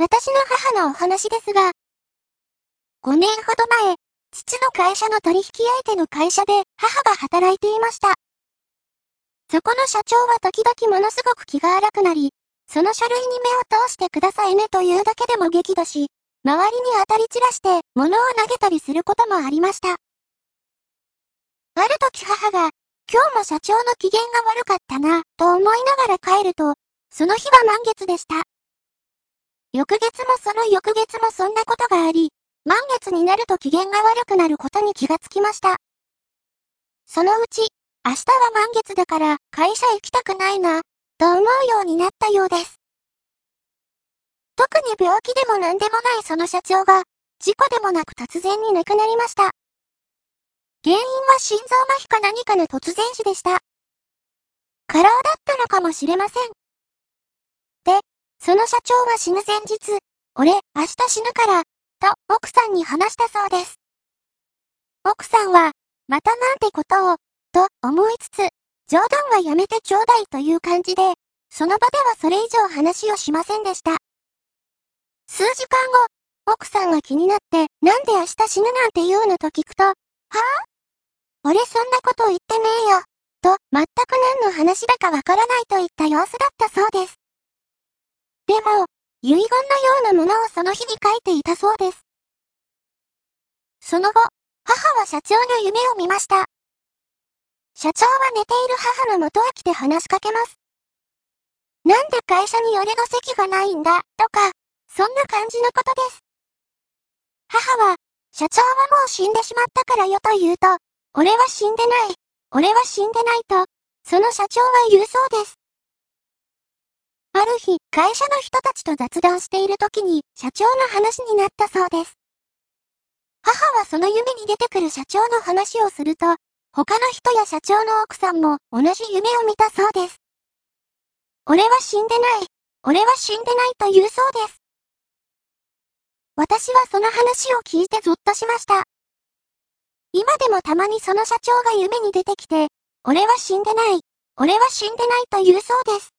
私の母のお話ですが、5年ほど前、父の会社の取引相手の会社で母が働いていました。そこの社長は時々ものすごく気が荒くなり、その書類に目を通してくださいねというだけでも激怒し、周りに当たり散らして物を投げたりすることもありました。ある時母が、今日も社長の機嫌が悪かったな、と思いながら帰ると、その日は満月でした。翌月もその翌月もそんなことがあり、満月になると機嫌が悪くなることに気がつきました。そのうち、明日は満月だから会社行きたくないな、と思うようになったようです。特に病気でも何でもないその社長が、事故でもなく突然に亡くなりました。原因は心臓麻痺か何かの突然死でした。過労だったのかもしれません。その社長は死ぬ前日、俺、明日死ぬから、と奥さんに話したそうです。奥さんは、またなんてことを、と思いつつ、冗談はやめてちょうだいという感じで、その場ではそれ以上話をしませんでした。数時間後、奥さんが気になって、なんで明日死ぬなんて言うのと聞くと、はぁ、あ、俺そんなこと言ってねえよ。と、全く何の話だかわからないといった様子だったそうです。でも、遺言のようなものをその日に書いていたそうです。その後、母は社長の夢を見ました。社長は寝ている母の元へ来て話しかけます。なんで会社に俺の席がないんだ、とか、そんな感じのことです。母は、社長はもう死んでしまったからよと言うと、俺は死んでない。俺は死んでないと、その社長は言うそうです。ある日、会社の人たちと雑談している時に、社長の話になったそうです。母はその夢に出てくる社長の話をすると、他の人や社長の奥さんも同じ夢を見たそうです。俺は死んでない。俺は死んでないと言うそうです。私はその話を聞いてゾッとしました。今でもたまにその社長が夢に出てきて、俺は死んでない、俺は死んでないと言うそうです。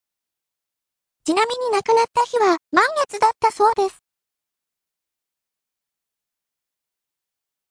ちなみに亡くなった日は満月だったそうです。